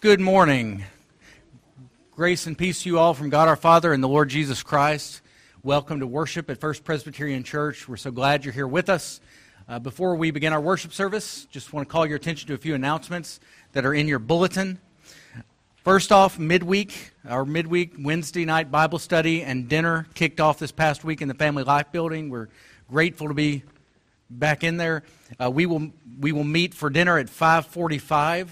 Good morning. Grace and peace to you all from God our Father and the Lord Jesus Christ. Welcome to worship at First Presbyterian Church. We're so glad you're here with us. Uh, before we begin our worship service, just want to call your attention to a few announcements that are in your bulletin. First off, midweek, our midweek Wednesday night Bible study and dinner kicked off this past week in the Family Life Building. We're grateful to be back in there. Uh, we will we will meet for dinner at 5:45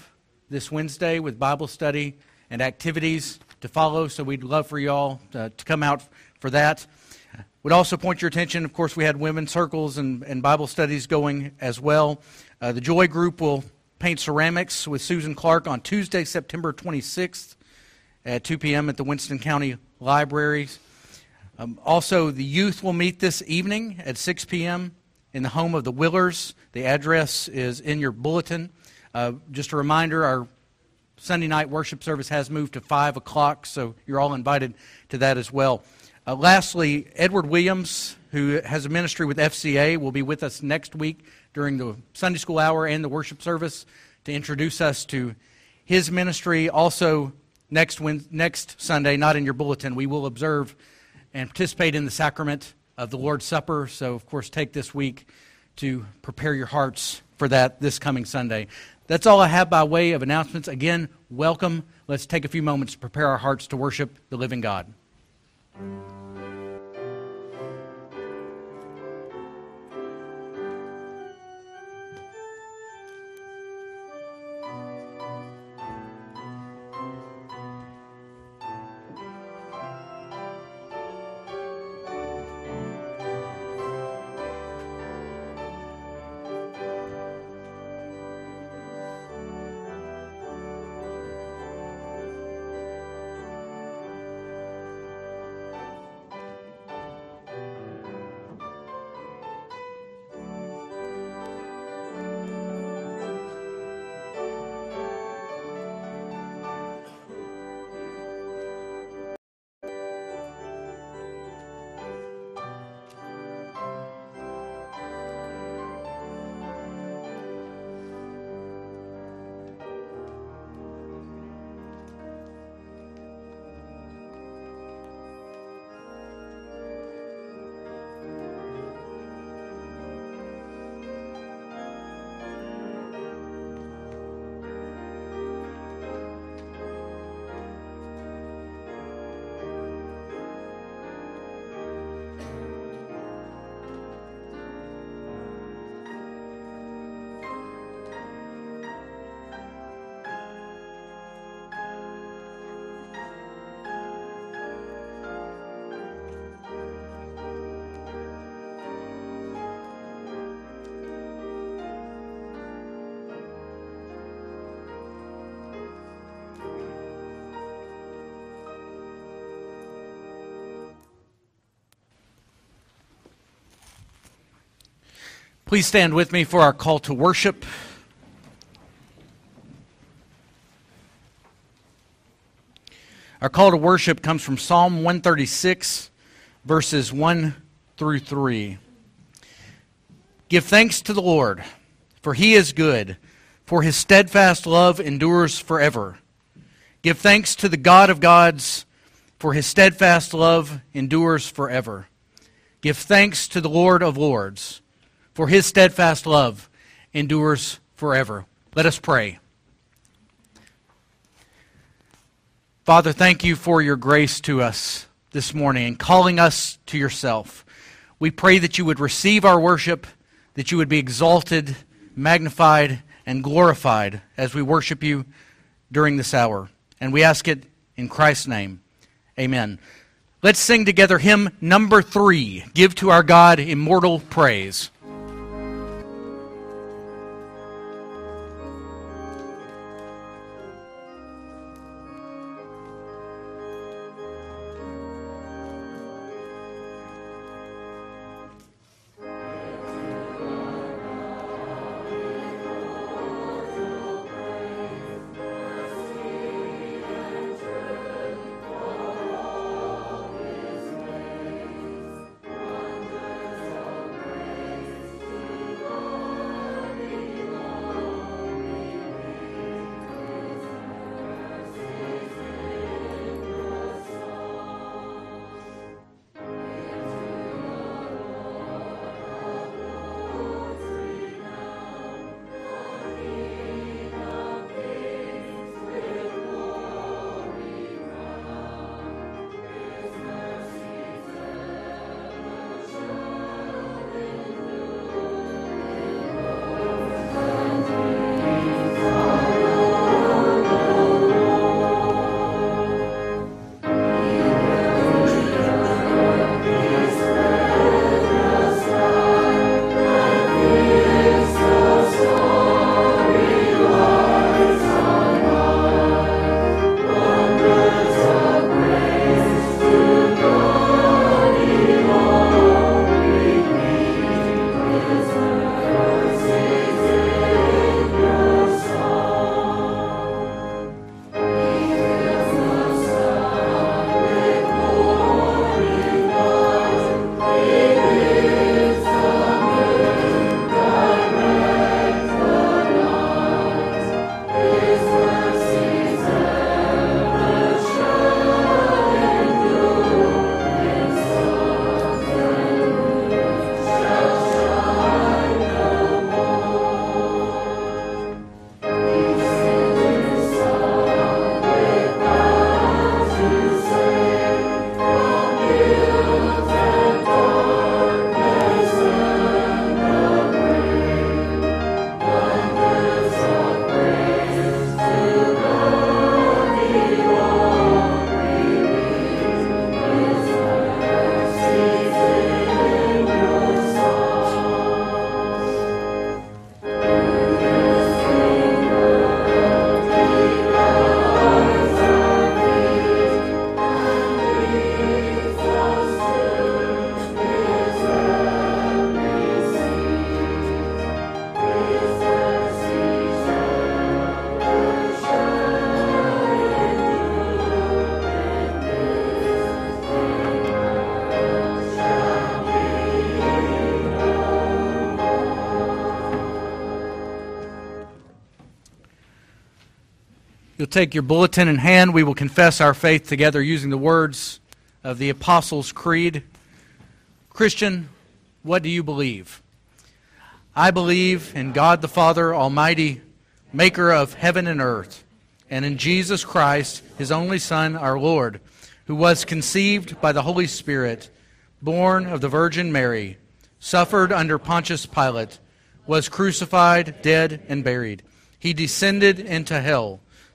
this Wednesday with Bible study and activities to follow. So we'd love for you all to, to come out for that. Would also point your attention, of course, we had women's circles and, and Bible studies going as well. Uh, the Joy Group will paint ceramics with Susan Clark on Tuesday, September 26th at 2 p.m. at the Winston County Library. Um, also, the youth will meet this evening at 6 p.m. in the home of the Willers. The address is in your bulletin. Uh, just a reminder our Sunday night worship service has moved to 5 o'clock, so you're all invited to that as well. Uh, lastly, Edward Williams, who has a ministry with FCA, will be with us next week during the Sunday school hour and the worship service to introduce us to his ministry. Also, next, next Sunday, not in your bulletin, we will observe and participate in the sacrament of the Lord's Supper. So, of course, take this week to prepare your hearts for that this coming Sunday. That's all I have by way of announcements. Again, welcome. Let's take a few moments to prepare our hearts to worship the living God. Please stand with me for our call to worship. Our call to worship comes from Psalm 136, verses 1 through 3. Give thanks to the Lord, for he is good, for his steadfast love endures forever. Give thanks to the God of gods, for his steadfast love endures forever. Give thanks to the Lord of lords for his steadfast love endures forever. Let us pray. Father, thank you for your grace to us this morning and calling us to yourself. We pray that you would receive our worship, that you would be exalted, magnified, and glorified as we worship you during this hour. And we ask it in Christ's name. Amen. Let's sing together hymn number three Give to our God immortal praise. You'll take your bulletin in hand. We will confess our faith together using the words of the Apostles' Creed. Christian, what do you believe? I believe in God the Father Almighty, maker of heaven and earth, and in Jesus Christ, his only Son, our Lord, who was conceived by the Holy Spirit, born of the Virgin Mary, suffered under Pontius Pilate, was crucified, dead, and buried. He descended into hell.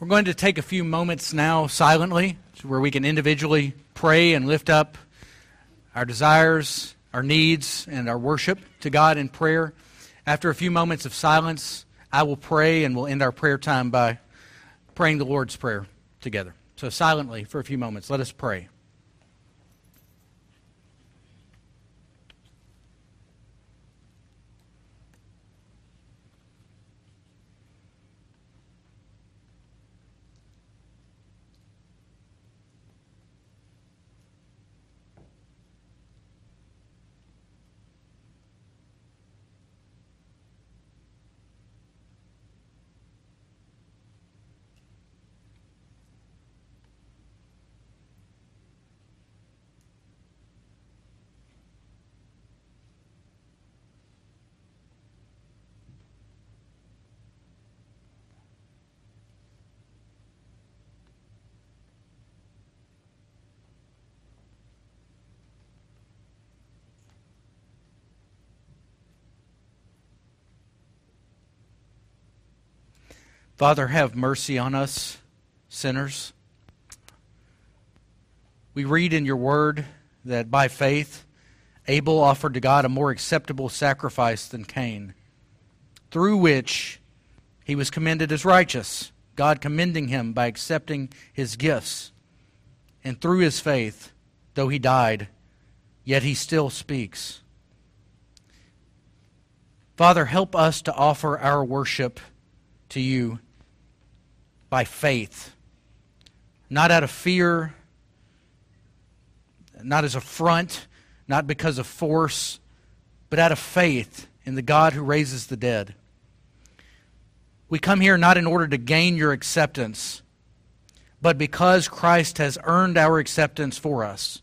We're going to take a few moments now silently where we can individually pray and lift up our desires, our needs, and our worship to God in prayer. After a few moments of silence, I will pray and we'll end our prayer time by praying the Lord's Prayer together. So, silently for a few moments, let us pray. Father, have mercy on us, sinners. We read in your word that by faith, Abel offered to God a more acceptable sacrifice than Cain, through which he was commended as righteous, God commending him by accepting his gifts. And through his faith, though he died, yet he still speaks. Father, help us to offer our worship to you by faith, not out of fear, not as a front, not because of force, but out of faith in the God who raises the dead. We come here not in order to gain your acceptance, but because Christ has earned our acceptance for us.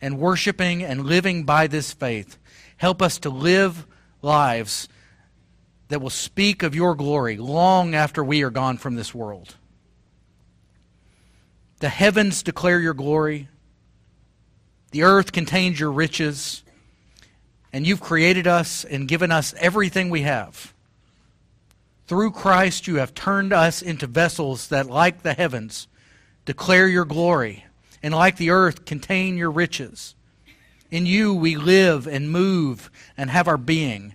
And worshiping and living by this faith, help us to live lives that will speak of your glory long after we are gone from this world. The heavens declare your glory, the earth contains your riches, and you've created us and given us everything we have. Through Christ, you have turned us into vessels that, like the heavens, declare your glory, and like the earth, contain your riches. In you we live and move and have our being.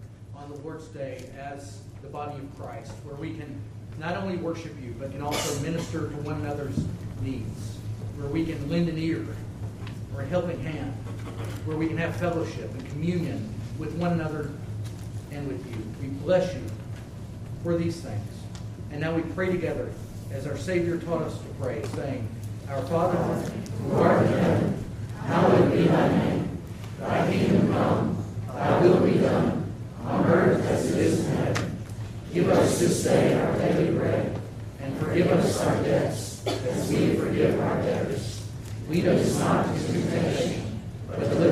on the Lord's Day as the body of Christ, where we can not only worship you, but can also minister to one another's needs, where we can lend an ear or a helping hand, where we can have fellowship and communion with one another and with you. We bless you for these things. And now we pray together as our Savior taught us to pray, saying, Our Father, who art in heaven, hallowed be thy name. Thy kingdom come, thy will be done, on earth as it is in heaven. Give us this day our daily bread, and forgive us our debts, as we forgive our debtors. Lead us not into temptation, but deliver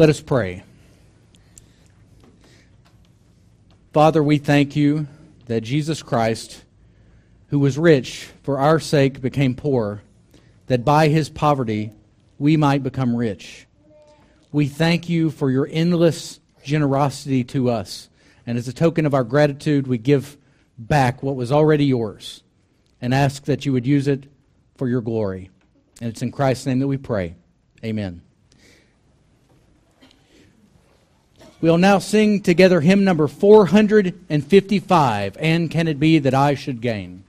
Let us pray. Father, we thank you that Jesus Christ, who was rich for our sake, became poor, that by his poverty we might become rich. We thank you for your endless generosity to us. And as a token of our gratitude, we give back what was already yours and ask that you would use it for your glory. And it's in Christ's name that we pray. Amen. We'll now sing together hymn number 455, And Can It Be That I Should Gain?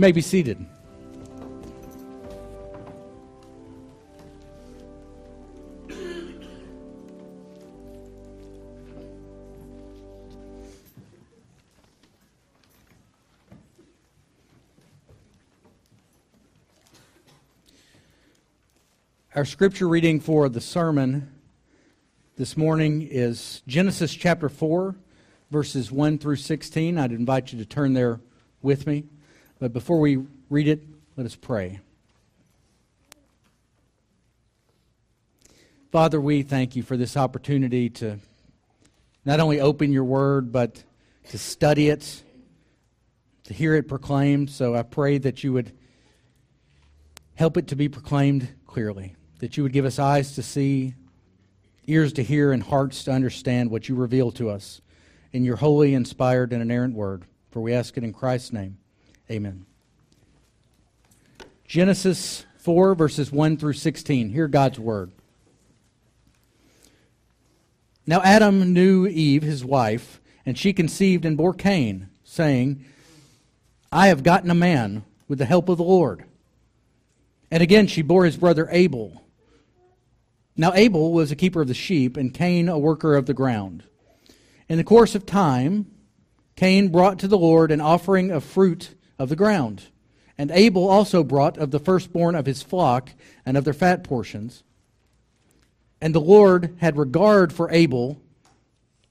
You may be seated. Our scripture reading for the sermon this morning is Genesis chapter 4, verses 1 through 16. I'd invite you to turn there with me. But before we read it, let us pray. Father, we thank you for this opportunity to not only open your word, but to study it, to hear it proclaimed. So I pray that you would help it to be proclaimed clearly that you would give us eyes to see, ears to hear, and hearts to understand what you reveal to us in your holy, inspired, and inerrant word. For we ask it in Christ's name. Amen. Genesis 4, verses 1 through 16. Hear God's word. Now Adam knew Eve, his wife, and she conceived and bore Cain, saying, I have gotten a man with the help of the Lord. And again she bore his brother Abel. Now Abel was a keeper of the sheep, and Cain a worker of the ground. In the course of time, Cain brought to the Lord an offering of fruit of the ground. And Abel also brought of the firstborn of his flock and of their fat portions. And the Lord had regard for Abel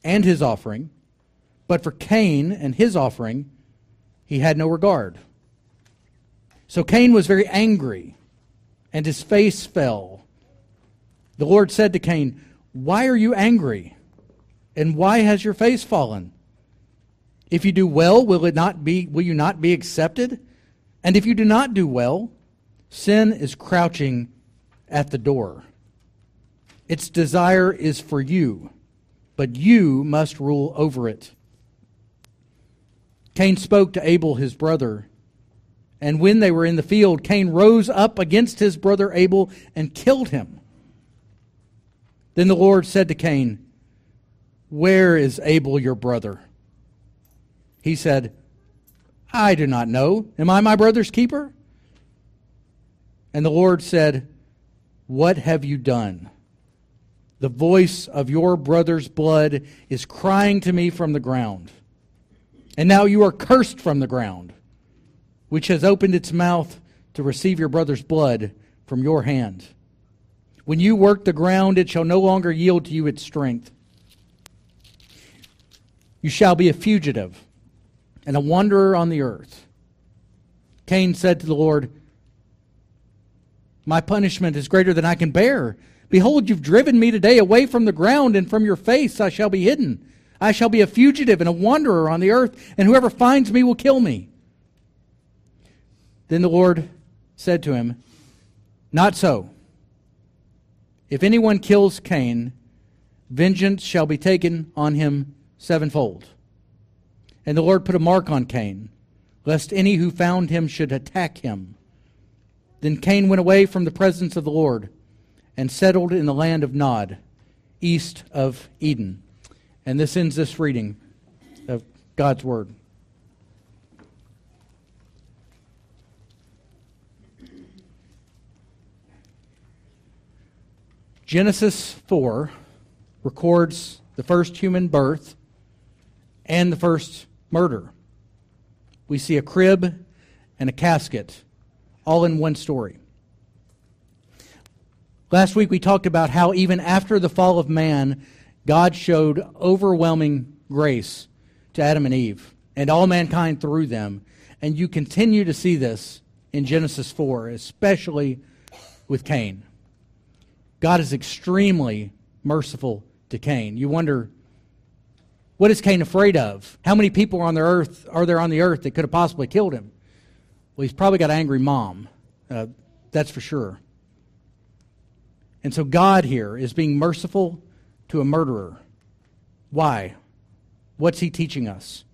and his offering, but for Cain and his offering he had no regard. So Cain was very angry, and his face fell. The Lord said to Cain, Why are you angry? And why has your face fallen? If you do well, will it not be will you not be accepted? And if you do not do well, sin is crouching at the door. Its desire is for you, but you must rule over it. Cain spoke to Abel his brother, and when they were in the field, Cain rose up against his brother Abel and killed him. Then the Lord said to Cain, Where is Abel your brother? He said, I do not know. Am I my brother's keeper? And the Lord said, What have you done? The voice of your brother's blood is crying to me from the ground. And now you are cursed from the ground, which has opened its mouth to receive your brother's blood from your hand. When you work the ground, it shall no longer yield to you its strength. You shall be a fugitive and a wanderer on the earth. Cain said to the Lord, My punishment is greater than I can bear. Behold, you've driven me today away from the ground, and from your face I shall be hidden. I shall be a fugitive and a wanderer on the earth, and whoever finds me will kill me. Then the Lord said to him, Not so. If anyone kills Cain, vengeance shall be taken on him sevenfold. And the Lord put a mark on Cain, lest any who found him should attack him. Then Cain went away from the presence of the Lord and settled in the land of Nod, east of Eden. And this ends this reading of God's Word. Genesis 4 records the first human birth and the first murder. We see a crib and a casket all in one story. Last week we talked about how even after the fall of man, God showed overwhelming grace to Adam and Eve and all mankind through them. And you continue to see this in Genesis 4, especially with Cain. God is extremely merciful to Cain. You wonder, what is Cain afraid of? How many people are on the earth are there on the earth that could have possibly killed him? Well, he's probably got an angry mom. Uh, that's for sure. And so God here is being merciful to a murderer. Why? What's he teaching us?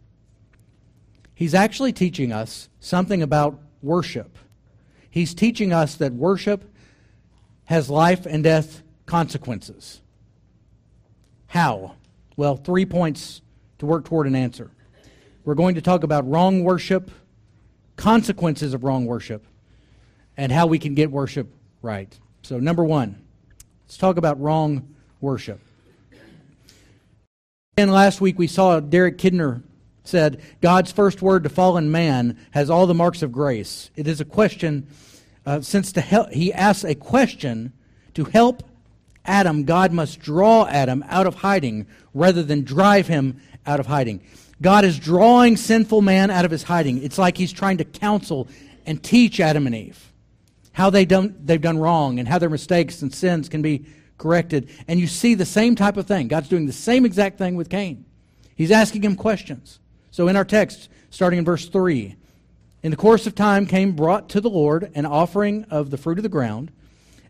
He's actually teaching us something about worship. He's teaching us that worship has life and death consequences. How? Well, three points to work toward an answer. We're going to talk about wrong worship, consequences of wrong worship, and how we can get worship right. So, number one, let's talk about wrong worship. And last week we saw Derek Kidner said, God's first word to fallen man has all the marks of grace. It is a question, uh, since to help, he asks a question to help Adam, God must draw Adam out of hiding rather than drive him out of hiding. God is drawing sinful man out of his hiding. It's like he's trying to counsel and teach Adam and Eve how they done, they've done wrong and how their mistakes and sins can be corrected. And you see the same type of thing. God's doing the same exact thing with Cain. He's asking him questions. So in our text, starting in verse 3, in the course of time, Cain brought to the Lord an offering of the fruit of the ground.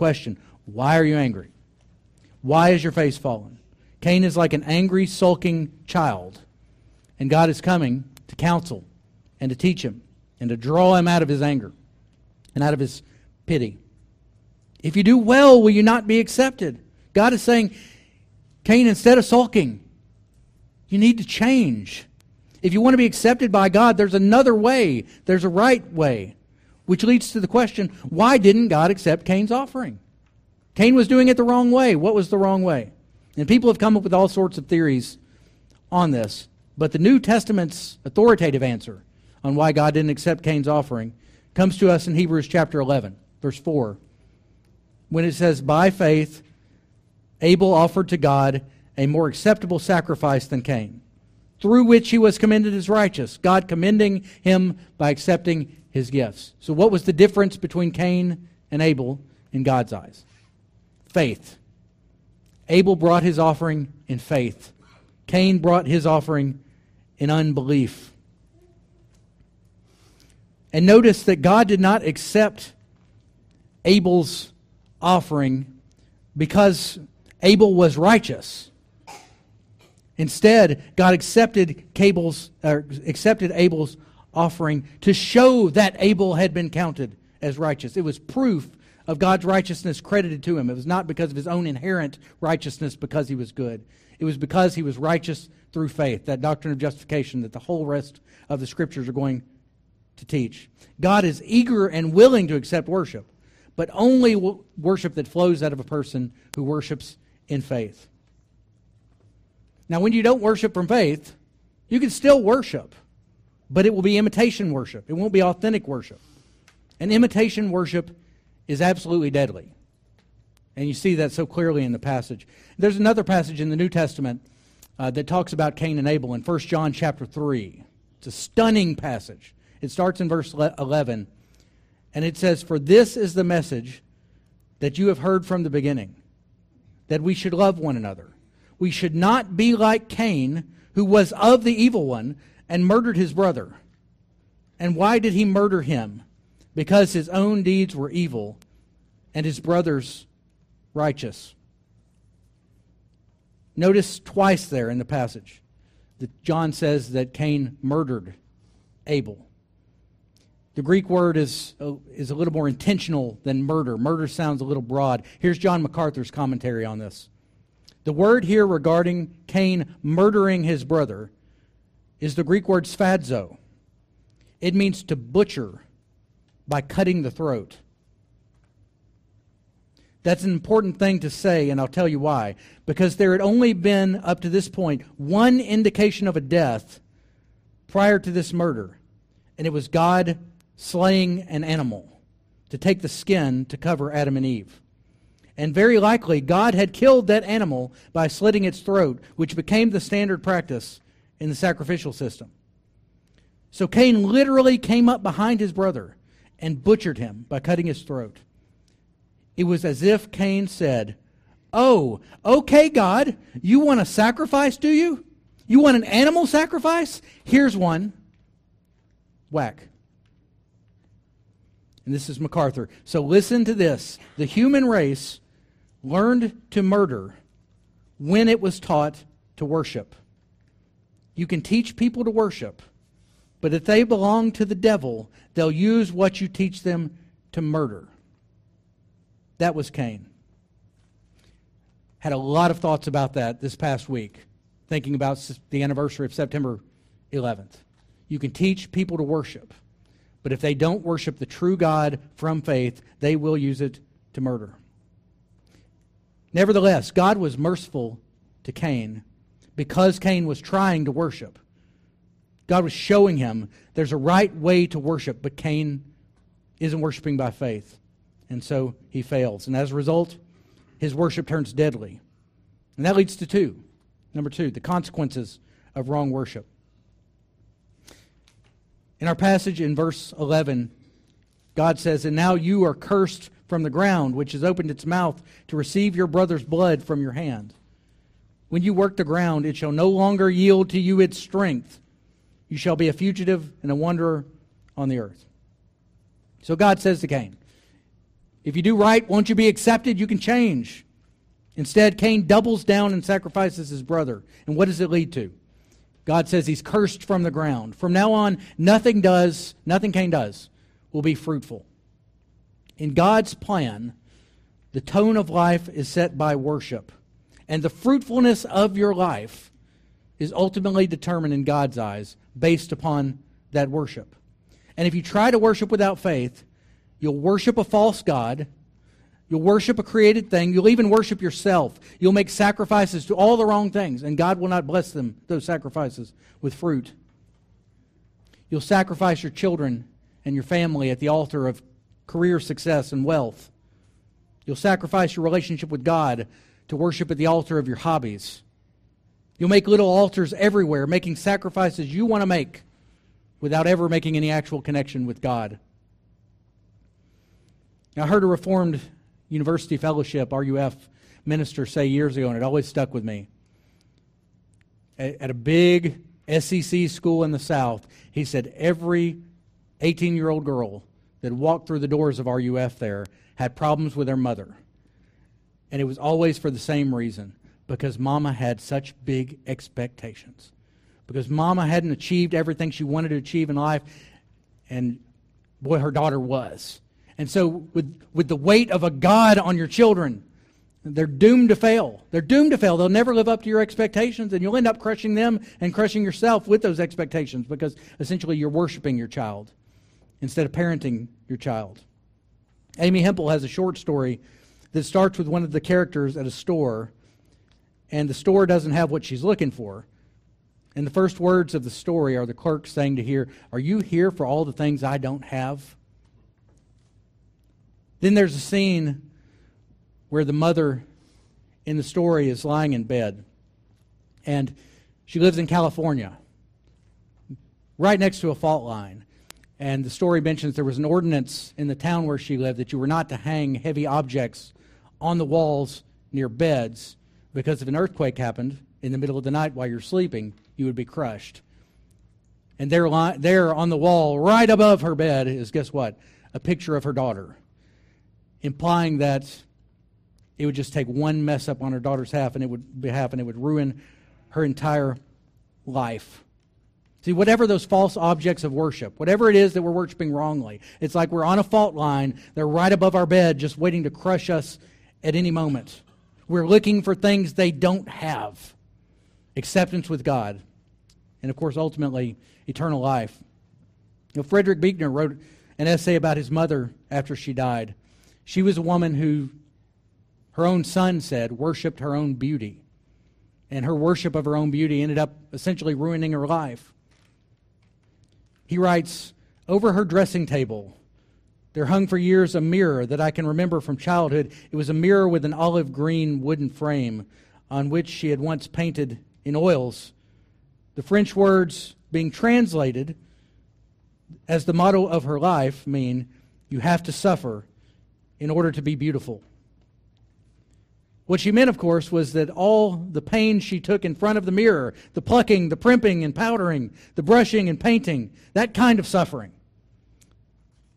question. Why are you angry? Why is your face fallen? Cain is like an angry, sulking child. And God is coming to counsel and to teach him and to draw him out of his anger and out of his pity. If you do well, will you not be accepted? God is saying, Cain, instead of sulking, you need to change. If you want to be accepted by God, there's another way. There's a right way. Which leads to the question why didn't God accept Cain's offering? Cain was doing it the wrong way. What was the wrong way? And people have come up with all sorts of theories on this. But the New Testament's authoritative answer on why God didn't accept Cain's offering comes to us in Hebrews chapter 11, verse 4, when it says, By faith, Abel offered to God a more acceptable sacrifice than Cain, through which he was commended as righteous, God commending him by accepting his gifts. So, what was the difference between Cain and Abel in God's eyes? Faith. Abel brought his offering in faith, Cain brought his offering in unbelief. And notice that God did not accept Abel's offering because Abel was righteous. Instead, God accepted, Abel's, accepted Abel's offering to show that Abel had been counted as righteous. It was proof of God's righteousness credited to him. It was not because of his own inherent righteousness because he was good. It was because he was righteous through faith, that doctrine of justification that the whole rest of the scriptures are going to teach. God is eager and willing to accept worship, but only worship that flows out of a person who worships in faith. Now, when you don't worship from faith, you can still worship, but it will be imitation worship. It won't be authentic worship. And imitation worship is absolutely deadly. And you see that so clearly in the passage. There's another passage in the New Testament uh, that talks about Cain and Abel in 1 John chapter 3. It's a stunning passage. It starts in verse 11, and it says, For this is the message that you have heard from the beginning, that we should love one another we should not be like Cain, who was of the evil one and murdered his brother. And why did he murder him? Because his own deeds were evil and his brother's righteous. Notice twice there in the passage that John says that Cain murdered Abel. The Greek word is, is a little more intentional than murder. Murder sounds a little broad. Here's John MacArthur's commentary on this. The word here regarding Cain murdering his brother is the Greek word sphadzo. It means to butcher by cutting the throat. That's an important thing to say, and I'll tell you why. Because there had only been, up to this point, one indication of a death prior to this murder, and it was God slaying an animal to take the skin to cover Adam and Eve. And very likely, God had killed that animal by slitting its throat, which became the standard practice in the sacrificial system. So Cain literally came up behind his brother and butchered him by cutting his throat. It was as if Cain said, Oh, okay, God, you want a sacrifice, do you? You want an animal sacrifice? Here's one. Whack. And this is MacArthur. So listen to this. The human race learned to murder when it was taught to worship. You can teach people to worship, but if they belong to the devil, they'll use what you teach them to murder. That was Cain. Had a lot of thoughts about that this past week, thinking about the anniversary of September 11th. You can teach people to worship, but if they don't worship the true God from faith, they will use it to murder. Nevertheless, God was merciful to Cain because Cain was trying to worship. God was showing him there's a right way to worship, but Cain isn't worshiping by faith. And so he fails. And as a result, his worship turns deadly. And that leads to two. Number two, the consequences of wrong worship. In our passage in verse 11, God says, And now you are cursed from the ground, which has opened its mouth to receive your brother's blood from your hand. When you work the ground, it shall no longer yield to you its strength. You shall be a fugitive and a wanderer on the earth. So God says to Cain, If you do right, won't you be accepted? You can change. Instead, Cain doubles down and sacrifices his brother. And what does it lead to? God says he's cursed from the ground. From now on, nothing does, nothing Cain does, will be fruitful. In God's plan, the tone of life is set by worship. And the fruitfulness of your life is ultimately determined in God's eyes based upon that worship. And if you try to worship without faith, you'll worship a false God You'll worship a created thing. You'll even worship yourself. You'll make sacrifices to all the wrong things, and God will not bless them, those sacrifices, with fruit. You'll sacrifice your children and your family at the altar of career success and wealth. You'll sacrifice your relationship with God to worship at the altar of your hobbies. You'll make little altars everywhere, making sacrifices you want to make without ever making any actual connection with God. Now, I heard a Reformed University Fellowship, RUF, minister say years ago, and it always stuck with me. At a big SEC school in the South, he said every 18 year old girl that walked through the doors of RUF there had problems with their mother. And it was always for the same reason because mama had such big expectations. Because mama hadn't achieved everything she wanted to achieve in life, and boy, her daughter was. And so, with, with the weight of a God on your children, they're doomed to fail. They're doomed to fail. They'll never live up to your expectations, and you'll end up crushing them and crushing yourself with those expectations because essentially you're worshiping your child instead of parenting your child. Amy Hempel has a short story that starts with one of the characters at a store, and the store doesn't have what she's looking for. And the first words of the story are the clerk saying to her, Are you here for all the things I don't have? Then there's a scene where the mother in the story is lying in bed. And she lives in California, right next to a fault line. And the story mentions there was an ordinance in the town where she lived that you were not to hang heavy objects on the walls near beds because if an earthquake happened in the middle of the night while you're sleeping, you would be crushed. And there, there on the wall, right above her bed, is guess what? A picture of her daughter implying that it would just take one mess up on her daughter's half and it would behalf and it would ruin her entire life. See, whatever those false objects of worship, whatever it is that we're worshiping wrongly, it's like we're on a fault line. They're right above our bed, just waiting to crush us at any moment. We're looking for things they don't have acceptance with God, and of course, ultimately, eternal life. You know, Frederick Buechner wrote an essay about his mother after she died. She was a woman who, her own son said, worshiped her own beauty. And her worship of her own beauty ended up essentially ruining her life. He writes Over her dressing table, there hung for years a mirror that I can remember from childhood. It was a mirror with an olive green wooden frame on which she had once painted in oils the French words being translated as the motto of her life mean, You have to suffer in order to be beautiful. What she meant, of course, was that all the pains she took in front of the mirror, the plucking, the primping and powdering, the brushing and painting, that kind of suffering,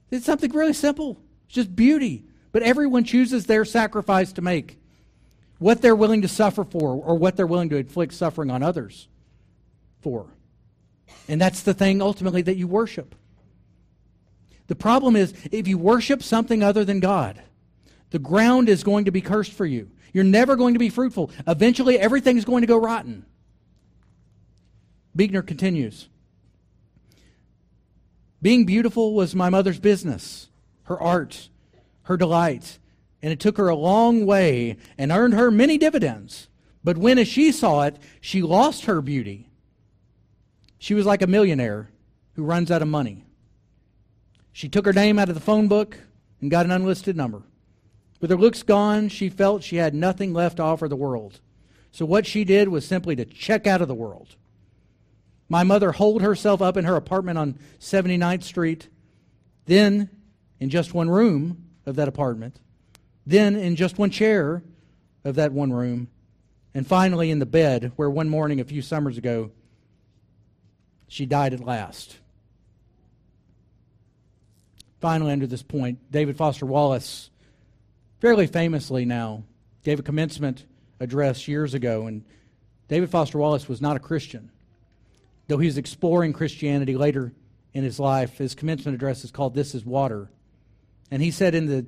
It's something really simple. It's just beauty. But everyone chooses their sacrifice to make, what they're willing to suffer for, or what they're willing to inflict suffering on others for. And that's the thing ultimately that you worship. The problem is, if you worship something other than God, the ground is going to be cursed for you. You're never going to be fruitful. Eventually, everything is going to go rotten. Buechner continues Being beautiful was my mother's business, her art, her delight, and it took her a long way and earned her many dividends. But when, as she saw it, she lost her beauty, she was like a millionaire who runs out of money. She took her name out of the phone book and got an unlisted number. With her looks gone, she felt she had nothing left to offer the world. So what she did was simply to check out of the world. My mother holed herself up in her apartment on 79th Street, then in just one room of that apartment, then in just one chair of that one room, and finally in the bed where one morning a few summers ago she died at last. Finally, under this point, David Foster Wallace, fairly famously now, gave a commencement address years ago, and David Foster Wallace was not a Christian. Though he was exploring Christianity later in his life, his commencement address is called This is Water. And he said in the,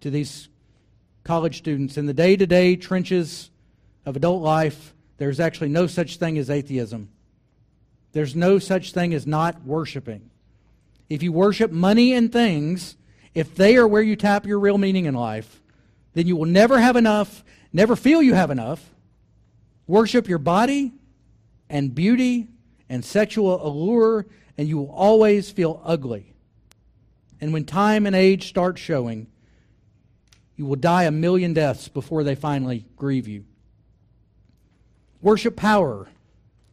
to these college students, in the day to day trenches of adult life, there's actually no such thing as atheism. There's no such thing as not worshiping. If you worship money and things, if they are where you tap your real meaning in life, then you will never have enough, never feel you have enough. Worship your body and beauty and sexual allure, and you will always feel ugly. And when time and age start showing, you will die a million deaths before they finally grieve you. Worship power.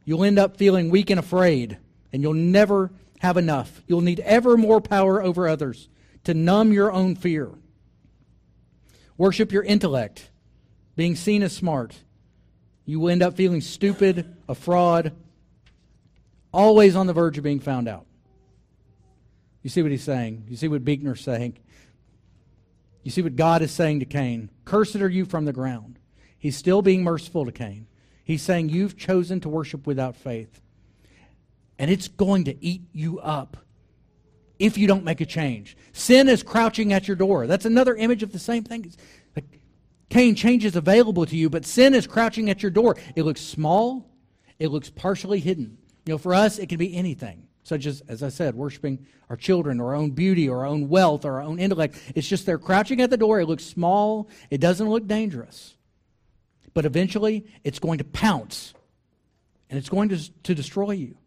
You'll end up feeling weak and afraid, and you'll never have enough. You'll need ever more power over others to numb your own fear. Worship your intellect, being seen as smart. You will end up feeling stupid, a fraud, always on the verge of being found out. You see what he's saying? You see what Buechner's saying? You see what God is saying to Cain? Cursed are you from the ground. He's still being merciful to Cain. He's saying, You've chosen to worship without faith and it's going to eat you up if you don't make a change. Sin is crouching at your door. That's another image of the same thing. Cain, change is available to you, but sin is crouching at your door. It looks small, it looks partially hidden. You know, for us, it can be anything, such as, as I said, worshiping our children, or our own beauty, or our own wealth, or our own intellect. It's just they're crouching at the door. It looks small, it doesn't look dangerous. But eventually, it's going to pounce, and it's going to, to destroy you.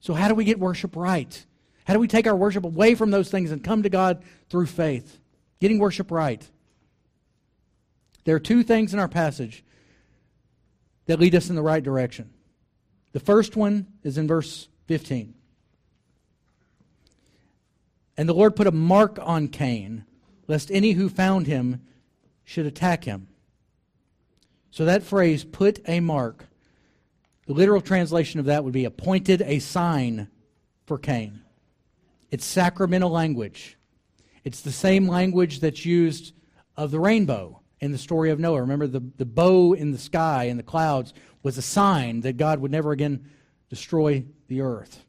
So, how do we get worship right? How do we take our worship away from those things and come to God through faith? Getting worship right. There are two things in our passage that lead us in the right direction. The first one is in verse 15. And the Lord put a mark on Cain, lest any who found him should attack him. So that phrase, put a mark, the literal translation of that would be appointed a sign for Cain. It's sacramental language. It's the same language that's used of the rainbow in the story of Noah. Remember, the, the bow in the sky and the clouds was a sign that God would never again destroy the earth.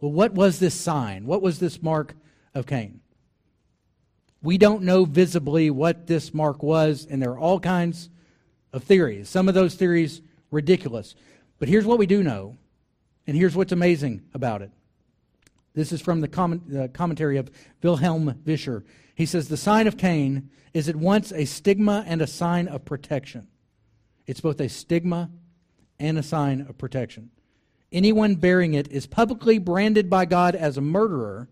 Well, what was this sign? What was this mark of Cain? We don't know visibly what this mark was, and there are all kinds of theories. Some of those theories ridiculous. But here's what we do know, and here's what's amazing about it. This is from the comment, uh, commentary of Wilhelm Vischer. He says the sign of Cain is at once a stigma and a sign of protection. It's both a stigma and a sign of protection. Anyone bearing it is publicly branded by God as a murderer,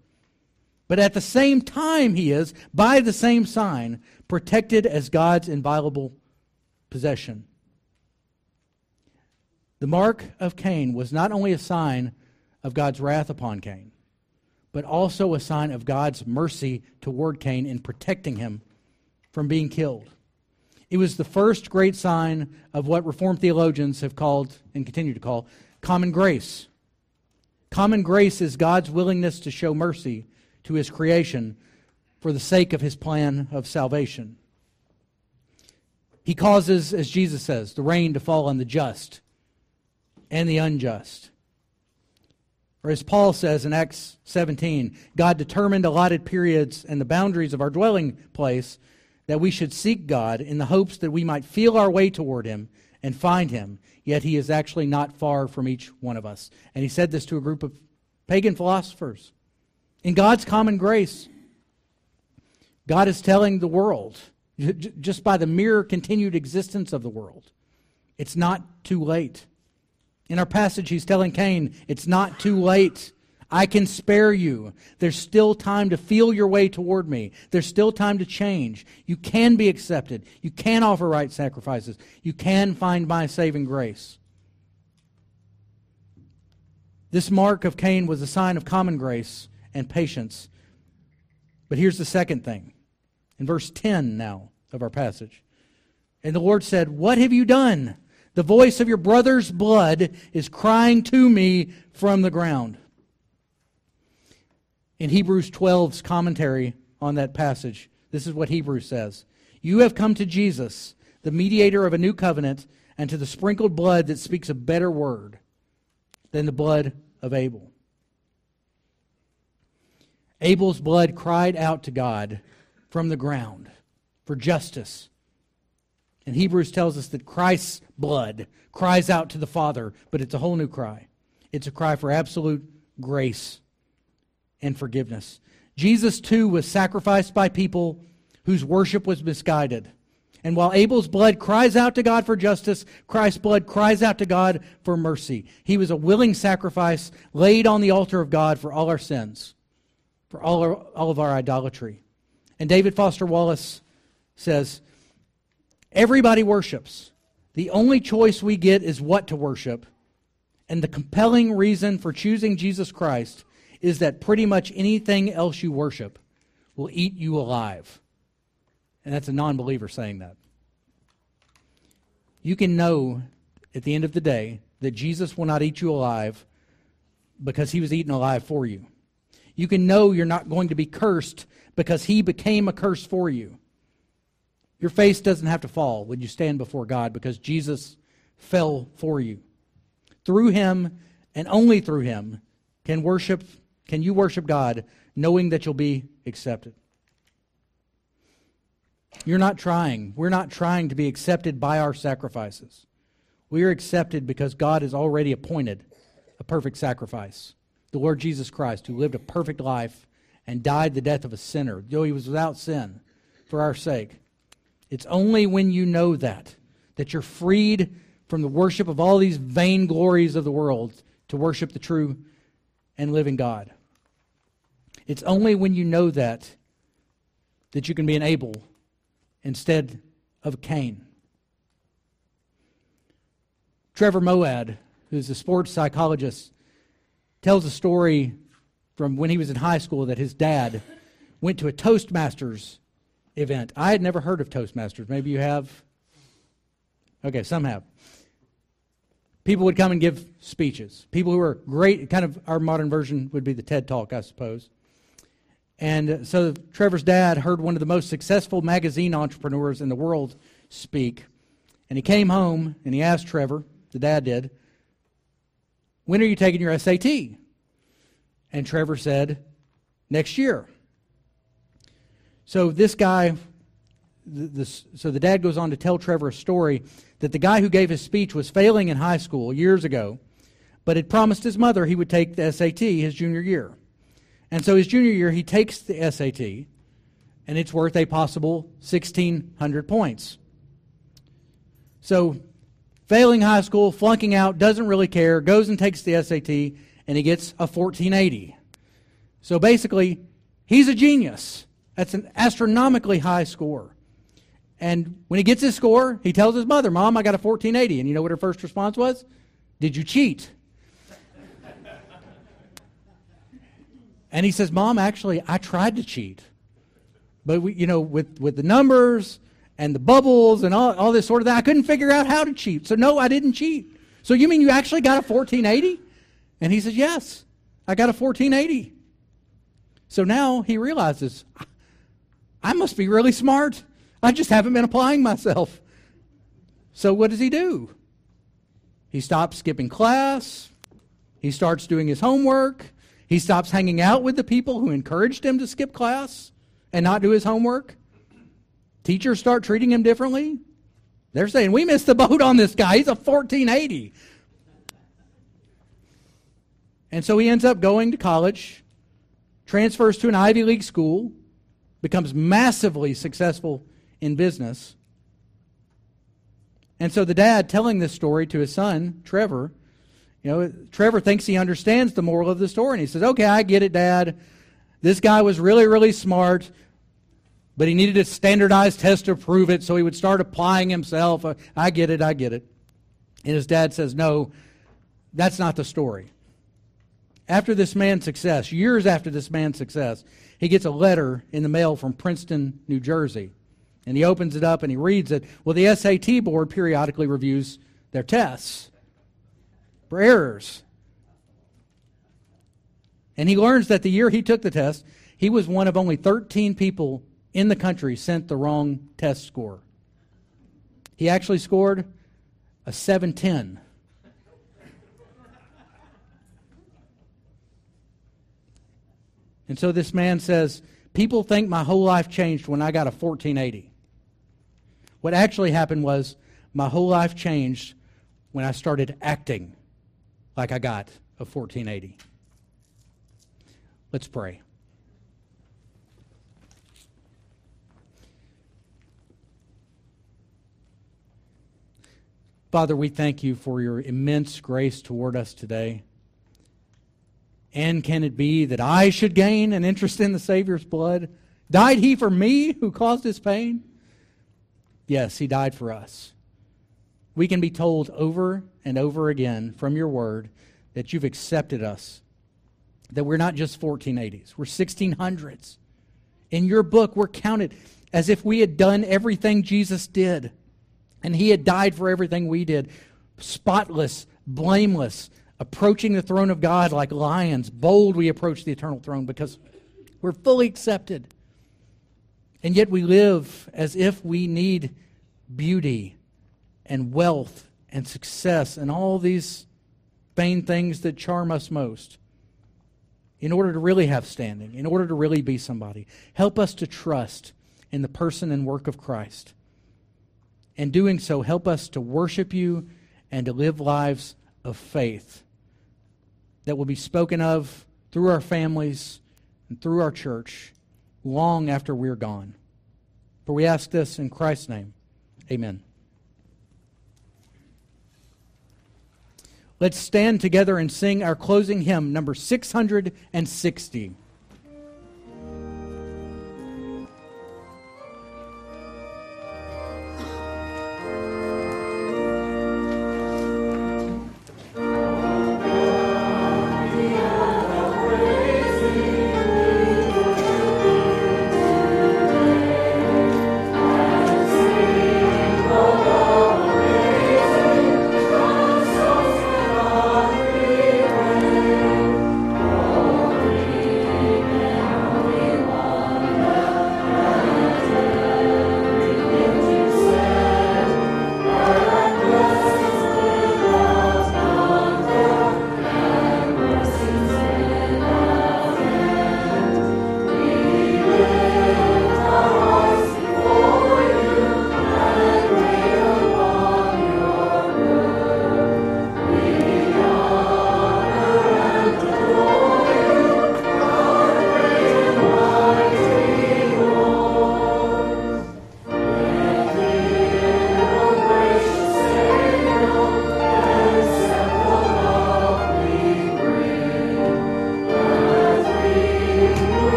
but at the same time, he is, by the same sign, protected as God's inviolable possession. The mark of Cain was not only a sign of God's wrath upon Cain, but also a sign of God's mercy toward Cain in protecting him from being killed. It was the first great sign of what Reformed theologians have called and continue to call common grace. Common grace is God's willingness to show mercy to his creation for the sake of his plan of salvation. He causes, as Jesus says, the rain to fall on the just and the unjust. Or as Paul says in Acts 17, God determined allotted periods and the boundaries of our dwelling place that we should seek God in the hopes that we might feel our way toward Him and find Him, yet He is actually not far from each one of us. And He said this to a group of pagan philosophers. In God's common grace, God is telling the world, just by the mere continued existence of the world, it's not too late. In our passage, he's telling Cain, It's not too late. I can spare you. There's still time to feel your way toward me. There's still time to change. You can be accepted. You can offer right sacrifices. You can find my saving grace. This mark of Cain was a sign of common grace and patience. But here's the second thing. In verse 10 now of our passage. And the Lord said, What have you done? The voice of your brother's blood is crying to me from the ground. In Hebrews 12's commentary on that passage, this is what Hebrews says You have come to Jesus, the mediator of a new covenant, and to the sprinkled blood that speaks a better word than the blood of Abel. Abel's blood cried out to God from the ground for justice and Hebrews tells us that Christ's blood cries out to the Father, but it's a whole new cry. It's a cry for absolute grace and forgiveness. Jesus, too, was sacrificed by people whose worship was misguided. And while Abel's blood cries out to God for justice, Christ's blood cries out to God for mercy. He was a willing sacrifice laid on the altar of God for all our sins, for all, our, all of our idolatry. And David Foster Wallace says, Everybody worships. The only choice we get is what to worship. And the compelling reason for choosing Jesus Christ is that pretty much anything else you worship will eat you alive. And that's a non believer saying that. You can know at the end of the day that Jesus will not eat you alive because he was eaten alive for you. You can know you're not going to be cursed because he became a curse for you. Your face doesn't have to fall when you stand before God because Jesus fell for you. Through him and only through him can worship can you worship God knowing that you'll be accepted. You're not trying. We're not trying to be accepted by our sacrifices. We are accepted because God has already appointed a perfect sacrifice. The Lord Jesus Christ, who lived a perfect life and died the death of a sinner, though he was without sin, for our sake. It's only when you know that that you're freed from the worship of all these vain glories of the world to worship the true and living God. It's only when you know that that you can be an Abel instead of a Cain. Trevor Moawad, who's a sports psychologist, tells a story from when he was in high school that his dad went to a Toastmasters event. I had never heard of Toastmasters. Maybe you have. Okay, some have. People would come and give speeches. People who are great, kind of our modern version would be the TED Talk, I suppose. And uh, so Trevor's dad heard one of the most successful magazine entrepreneurs in the world speak. And he came home and he asked Trevor, the dad did, when are you taking your SAT? And Trevor said, next year. So this guy, this, so the dad goes on to tell Trevor a story that the guy who gave his speech was failing in high school years ago, but had promised his mother he would take the SAT his junior year. And so his junior year, he takes the SAT, and it's worth a possible 1,600 points. So, failing high school, flunking out, doesn't really care, goes and takes the SAT, and he gets a 1480. So basically, he's a genius. That's an astronomically high score. And when he gets his score, he tells his mother, Mom, I got a 1480. And you know what her first response was? Did you cheat? and he says, Mom, actually, I tried to cheat. But, we, you know, with, with the numbers and the bubbles and all, all this sort of thing, I couldn't figure out how to cheat. So, no, I didn't cheat. So, you mean you actually got a 1480? And he says, Yes. I got a 1480. So now he realizes, I must be really smart. I just haven't been applying myself. So what does he do? He stops skipping class. He starts doing his homework. He stops hanging out with the people who encouraged him to skip class and not do his homework. Teachers start treating him differently. They're saying, We missed the boat on this guy. He's a 1480. And so he ends up going to college, transfers to an Ivy League school, becomes massively successful in business. And so the dad telling this story to his son, Trevor, you know, Trevor thinks he understands the moral of the story. And he says, Okay, I get it, Dad. This guy was really, really smart, but he needed a standardized test to prove it, so he would start applying himself. I get it, I get it. And his dad says, No, that's not the story. After this man's success, years after this man's success, he gets a letter in the mail from Princeton, New Jersey. And he opens it up and he reads it. Well, the SAT board periodically reviews their tests for errors. And he learns that the year he took the test, he was one of only 13 people in the country sent the wrong test score. He actually scored a 710. And so this man says, People think my whole life changed when I got a 1480. What actually happened was my whole life changed when I started acting like I got a 1480. Let's pray. Father, we thank you for your immense grace toward us today. And can it be that I should gain an interest in the Savior's blood? Died he for me who caused his pain? Yes, he died for us. We can be told over and over again from your word that you've accepted us, that we're not just 1480s, we're 1600s. In your book, we're counted as if we had done everything Jesus did, and he had died for everything we did, spotless, blameless, approaching the throne of God like lions. Bold we approach the eternal throne because we're fully accepted. And yet we live as if we need beauty and wealth and success and all these vain things that charm us most in order to really have standing, in order to really be somebody. Help us to trust in the person and work of Christ. And doing so, help us to worship you and to live lives of faith that will be spoken of through our families and through our church long after we're gone. For we ask this in Christ's name. Amen. Let's stand together and sing our closing hymn, number 660.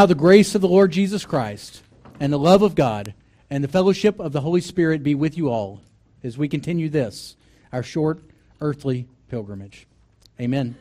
Now the grace of the Lord Jesus Christ, and the love of God, and the fellowship of the Holy Spirit be with you all as we continue this, our short earthly pilgrimage. Amen.